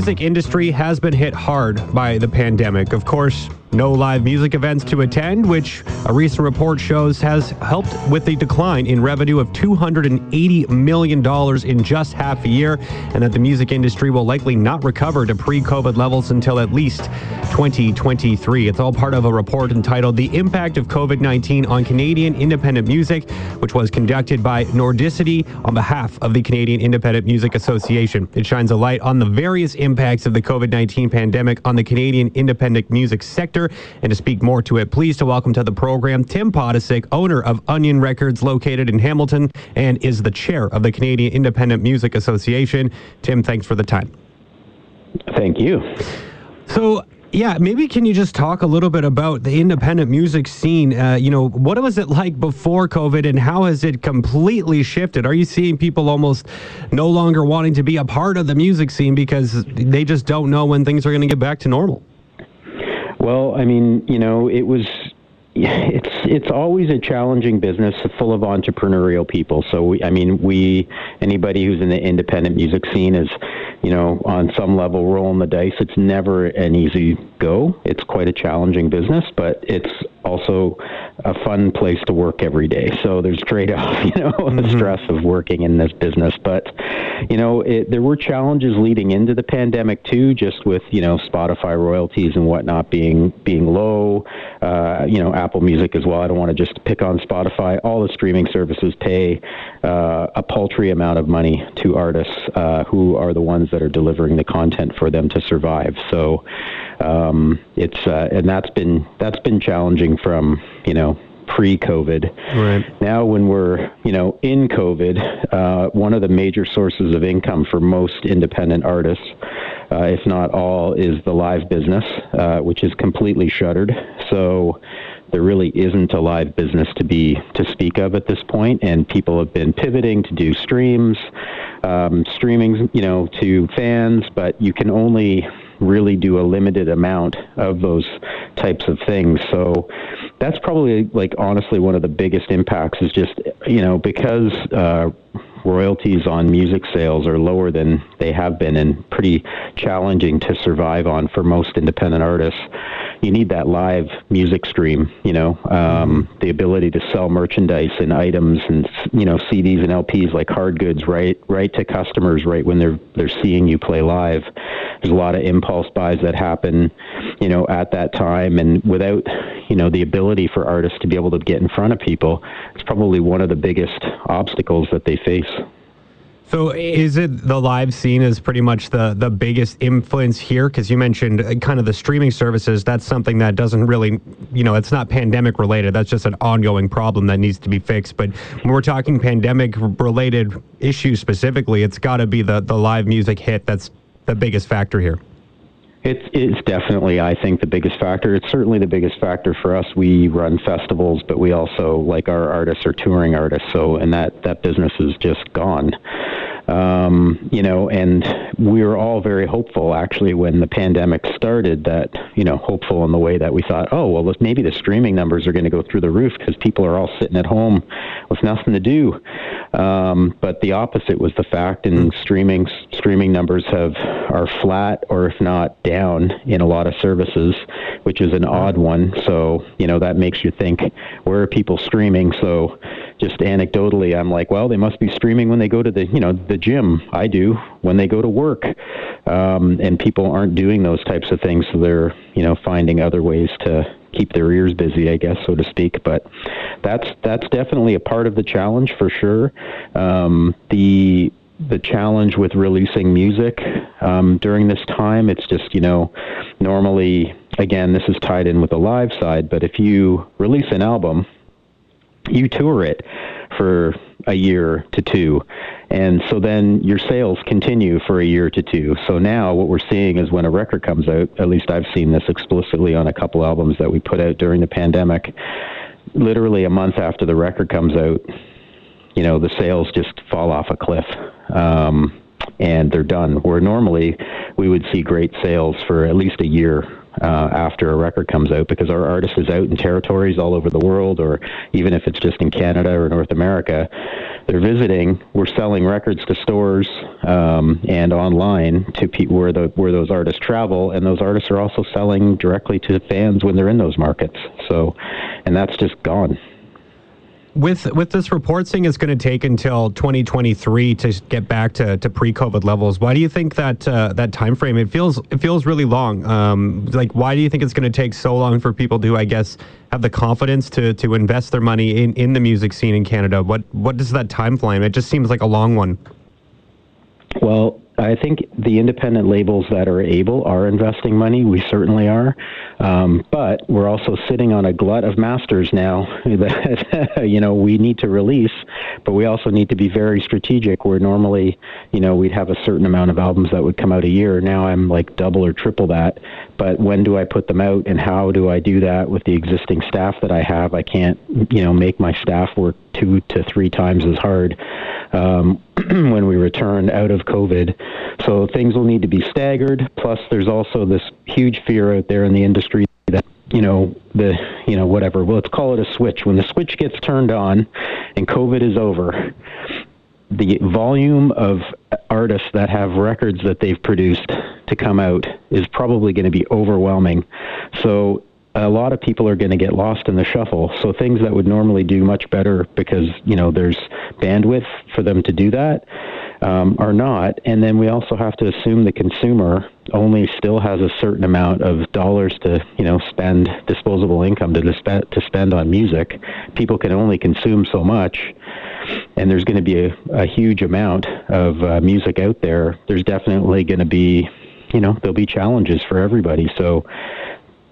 music industry has been hit hard by the pandemic. Of course, no live music events to attend, which a recent report shows has helped with the decline in revenue of $280 million in just half a year, and that the music industry will likely not recover to pre COVID levels until at least 2023. It's all part of a report entitled The Impact of COVID 19 on Canadian Independent Music, which was conducted by Nordicity on behalf of the Canadian Independent Music Association. It shines a light on the various impacts of the COVID 19 pandemic on the Canadian independent music sector and to speak more to it, pleased to welcome to the program Tim Potocic, owner of Unyon Records located in Hamilton and is the chair of the Canadian Independent Music Association. Tim, thanks for the time. Thank you. So, yeah, maybe can you just talk a little bit about the independent music scene? Uh, you know, what was it like before COVID and how has it completely shifted? Are you seeing people almost no longer wanting to be a part of the music scene because they just don't know when things are going to get back to normal? Well, I mean, you know, it was it's it's always a challenging business full of entrepreneurial people. So we, I mean, we anybody who's in the independent music scene is, you know, on some level rolling the dice. It's never an easy go. It's quite a challenging business, but it's also a fun place to work every day. So there's trade-off, you know, mm-hmm. the stress of working in this business. But you know, it, there were challenges leading into the pandemic too, just with you know Spotify royalties and whatnot being being low. Uh, you know, Apple Music as well. I don't want to just pick on Spotify. All the streaming services pay uh, a paltry amount of money to artists uh, who are the ones that are delivering the content for them to survive. So um, it's uh, and that's been that's been challenging from you know pre-COVID. Right. Now, when we're you know in COVID, uh, one of the major sources of income for most independent artists, uh, if not all, is the live business, uh, which is completely shuttered. So there really isn't a live business to be to speak of at this point, and people have been pivoting to do streams, um, streaming, you know, to fans, but you can only really do a limited amount of those types of things. So that's probably like honestly one of the biggest impacts is just you know because uh, royalties on music sales are lower than they have been and pretty challenging to survive on for most independent artists you need that live music stream, you know, um, the ability to sell merchandise and items and you know CDs and LPs like hard goods right right to customers right when they're they're seeing you play live. There's a lot of impulse buys that happen, you know, at that time, and without you know the ability for artists to be able to get in front of people, it's probably one of the biggest obstacles that they face. So is it the live scene is pretty much the the biggest influence here? Because you mentioned uh, kind of the streaming services. That's something that doesn't really, you know, it's not pandemic related. That's just an ongoing problem that needs to be fixed. But when we're talking pandemic related issues specifically, it's got to be the the live music hit that's the biggest factor here. It's, it's definitely, I think, the biggest factor. It's certainly the biggest factor for us. We run festivals, but we also, like our artists, are touring artists. So, and that, that business is just gone. Um, you know, and we were all very hopeful actually when the pandemic started that, you know, hopeful in the way that we thought, oh, well, maybe the streaming numbers are going to go through the roof because people are all sitting at home with nothing to do. Um, but the opposite was the fact, and streaming streaming numbers have are flat or if not down in a lot of services, which is an odd one. So you know that makes you think, where are people streaming? So just anecdotally, I'm like, well, they must be streaming when they go to the, you know, the gym. I do when they go to work, um, and people aren't doing those types of things, so they're, you know, finding other ways to keep their ears busy, I guess, so to speak. But that's that's definitely a part of the challenge for sure. Um, the the challenge with releasing music um, during this time, it's just you know, normally again, this is tied in with the live side, but if you release an album you tour it for a year to two. And so then your sales continue for a year to two. So now what we're seeing is when a record comes out, at least I've seen this explicitly on a couple albums that we put out during the pandemic, literally a month after the record comes out, you know, the sales just fall off a cliff. Um, and they're done. Where normally we would see great sales for at least a year uh, after a record comes out because our artist is out in territories all over the world, or even if it's just in Canada or North America, they're visiting. We're selling records to stores um, and online to pe- where the where those artists travel, and those artists are also selling directly to fans when they're in those markets. So, and that's just gone with with this report saying it's going to take until 2023 to get back to, to pre-COVID levels, why do you think that uh, that time frame? It feels it feels really long. Um, like, why do you think it's going to take so long for people to, I guess, have the confidence to to invest their money in, in the music scene in Canada? What what does that time frame? It just seems like a long one. Well, I think the independent labels that are able are investing money. We certainly are. Um, but we're also sitting on a glut of masters now that, you know, we need to release, but we also need to be very strategic where normally, you know, we'd have a certain amount of albums that would come out a year. Now I'm like double or triple that. But when do I put them out and how do I do that with the existing staff that I have? I can't, you know, make my staff work two to three times as hard um, when we return out of COVID. So things will need to be staggered. Plus, there's also this huge fear out there in the industry that you know the you know whatever. Well, let's call it a switch. When the switch gets turned on, and COVID is over, the volume of artists that have records that they've produced to come out is probably going to be overwhelming. So a lot of people are going to get lost in the shuffle. So things that would normally do much better because you know there's bandwidth for them to do that um, are not. And then we also have to assume the consumer only still has a certain amount of dollars to you know spend disposable income to disp- to spend on music. People can only consume so much. And there's going to be a, a huge amount of uh, music out there. There's definitely going to be, you know, there'll be challenges for everybody. So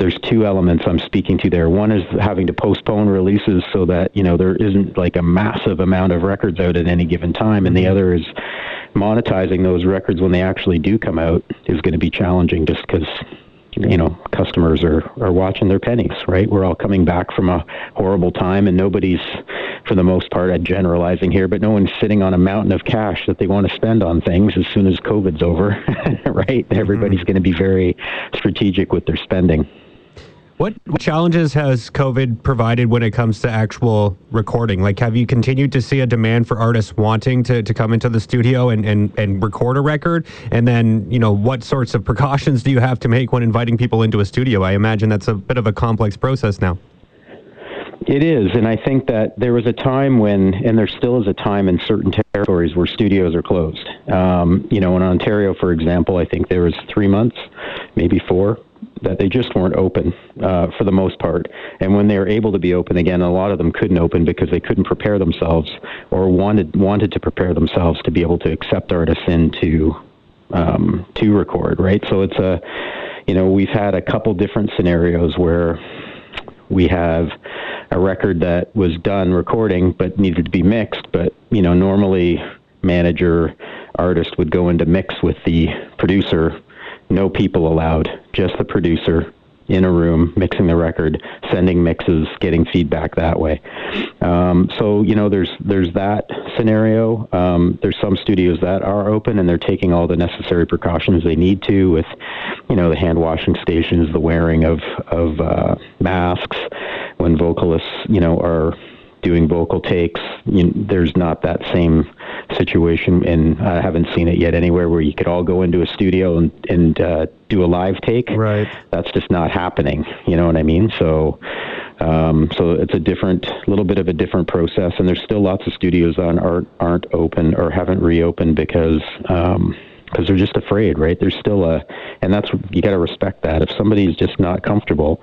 there's two elements I'm speaking to there. One is having to postpone releases so that you know there isn't like a massive amount of records out at any given time, and the mm-hmm. other is monetizing those records when they actually do come out is going to be challenging just because you know customers are are watching their pennies right? We're all coming back from a horrible time and nobody's for the most part i'm generalizing here but no one's sitting on a mountain of cash that they want to spend on things as soon as covid's over right? Everybody's mm-hmm. going to be very strategic with their spending what challenges has COVID provided when it comes to actual recording? Like, have you continued to see a demand for artists wanting to, to come into the studio and, and, and record a record? And then, you know, what sorts of precautions do you have to make when inviting people into a studio? I imagine that's a bit of a complex process now. It is, and I think that there was a time when, and there still is a time in certain territories where studios are closed. Um, you know, in Ontario, for example, I think there was three months, maybe four, that they just weren't open uh, for the most part. And when they were able to be open again, a lot of them couldn't open because they couldn't prepare themselves or wanted wanted to prepare themselves to be able to accept artists in to um, to record. Right. So it's a you know we've had a couple different scenarios where we have a record that was done recording but needed to be mixed, but you know normally manager artist would go into mix with the producer no people allowed, just the producer in a room mixing the record, sending mixes, getting feedback that way. Um, so you know, there's there's that scenario. Um, there's some studios that are open and they're taking all the necessary precautions they need to with, you know, the hand washing stations, the wearing of of uh, masks when vocalists, you know, are doing vocal takes. You there's not that same situation, and I haven't seen it yet anywhere where you could all go into a studio and and uh, do a live take. Right. That's just not happening. You know what I mean? So. Um, so it's a different, little bit of a different process, and there's still lots of studios that aren't aren't open or haven't reopened because um, because they're just afraid, right? There's still a, and that's you got to respect that. If somebody's just not comfortable,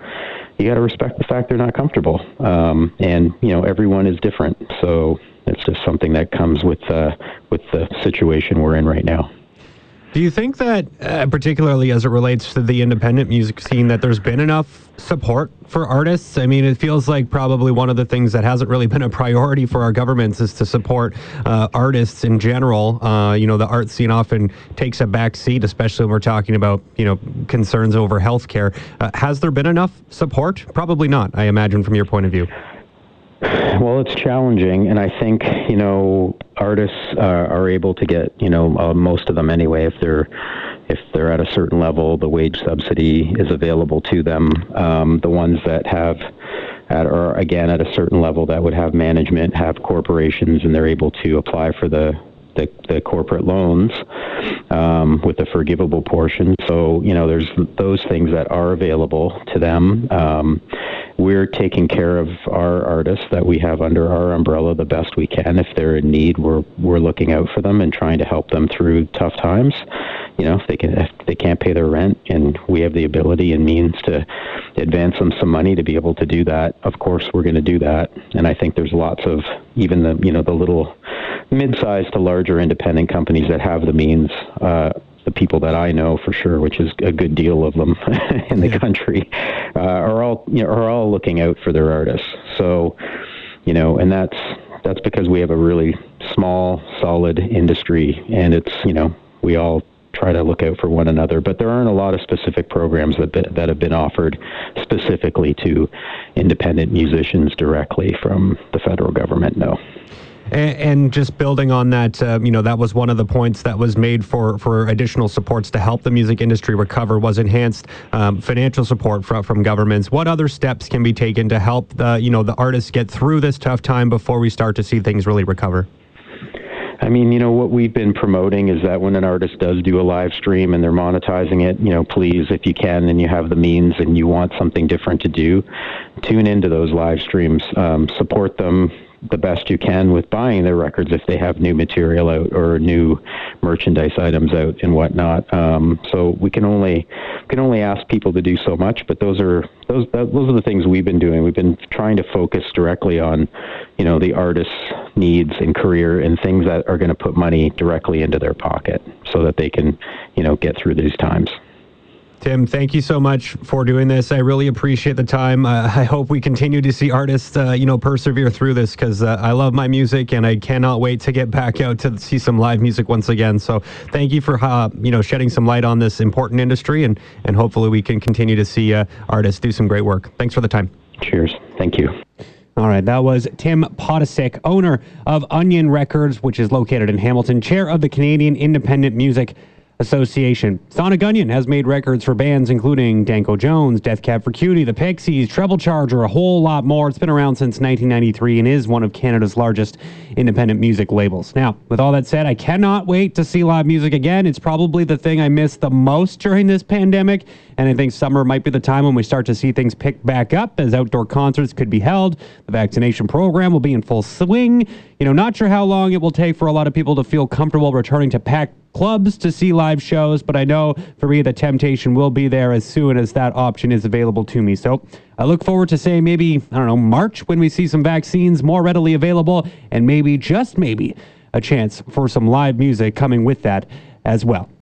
you got to respect the fact they're not comfortable. Um, and you know, everyone is different, so it's just something that comes with uh, with the situation we're in right now. Do you think that, uh, particularly as it relates to the independent music scene, that there's been enough support for artists? I mean, it feels like probably one of the things that hasn't really been a priority for our governments is to support uh, artists in general. Uh, you know, the art scene often takes a back seat, especially when we're talking about, you know, concerns over healthcare. Uh, has there been enough support? Probably not, I imagine, from your point of view. Well, it's challenging, and I think you know artists uh, are able to get you know uh, most of them anyway if they're if they're at a certain level, the wage subsidy is available to them. Um, the ones that have at or again at a certain level that would have management, have corporations, and they're able to apply for the the, the corporate loans um, with the forgivable portion. So you know, there's those things that are available to them. Um, we're taking care of our artists that we have under our umbrella the best we can. If they're in need, we're we're looking out for them and trying to help them through tough times. You know, if they can if they can't pay their rent, and we have the ability and means to advance them some money to be able to do that. Of course, we're going to do that. And I think there's lots of even the you know the little mid-sized to larger independent companies that have the means. Uh, the people that I know for sure, which is a good deal of them in the country, uh, are all you know, are all looking out for their artists. So, you know, and that's that's because we have a really small, solid industry, and it's you know we all try to look out for one another. But there aren't a lot of specific programs that that have been offered specifically to independent musicians directly from the federal government. No. And, and just building on that, uh, you know, that was one of the points that was made for, for additional supports to help the music industry recover was enhanced um, financial support from, from governments. What other steps can be taken to help the, you know, the artists get through this tough time before we start to see things really recover? I mean, you know, what we've been promoting is that when an artist does do a live stream and they're monetizing it, you know, please, if you can and you have the means and you want something different to do, tune into those live streams, um, support them, the best you can with buying their records if they have new material out or new merchandise items out and whatnot. Um, so we can only can only ask people to do so much, but those are those those are the things we've been doing. We've been trying to focus directly on, you know, the artist's needs and career and things that are going to put money directly into their pocket so that they can, you know, get through these times. Tim, thank you so much for doing this. I really appreciate the time. Uh, I hope we continue to see artists, uh, you know, persevere through this because uh, I love my music and I cannot wait to get back out to see some live music once again. So thank you for, uh, you know, shedding some light on this important industry and, and hopefully we can continue to see uh, artists do some great work. Thanks for the time. Cheers. Thank you. All right, that was Tim Potocic, owner of Unyon Records, which is located in Hamilton, chair of the Canadian Independent Music Association. Sonic Unyon has made records for bands including Danko Jones, Death Cab for Cutie, The Pixies, Treble Charger, a whole lot more. It's been around since 1993 and is one of Canada's largest independent music labels. Now, with all that said, I cannot wait to see live music again. It's probably the thing I missed the most during this pandemic, and I think summer might be the time when we start to see things pick back up as outdoor concerts could be held. The vaccination program will be in full swing. You know, not sure how long it will take for a lot of people to feel comfortable returning to packed clubs to see live shows, but I know for me the temptation will be there as soon as that option is available to me. So I look forward to say maybe, I don't know, March when we see some vaccines more readily available and maybe, just maybe, a chance for some live music coming with that as well.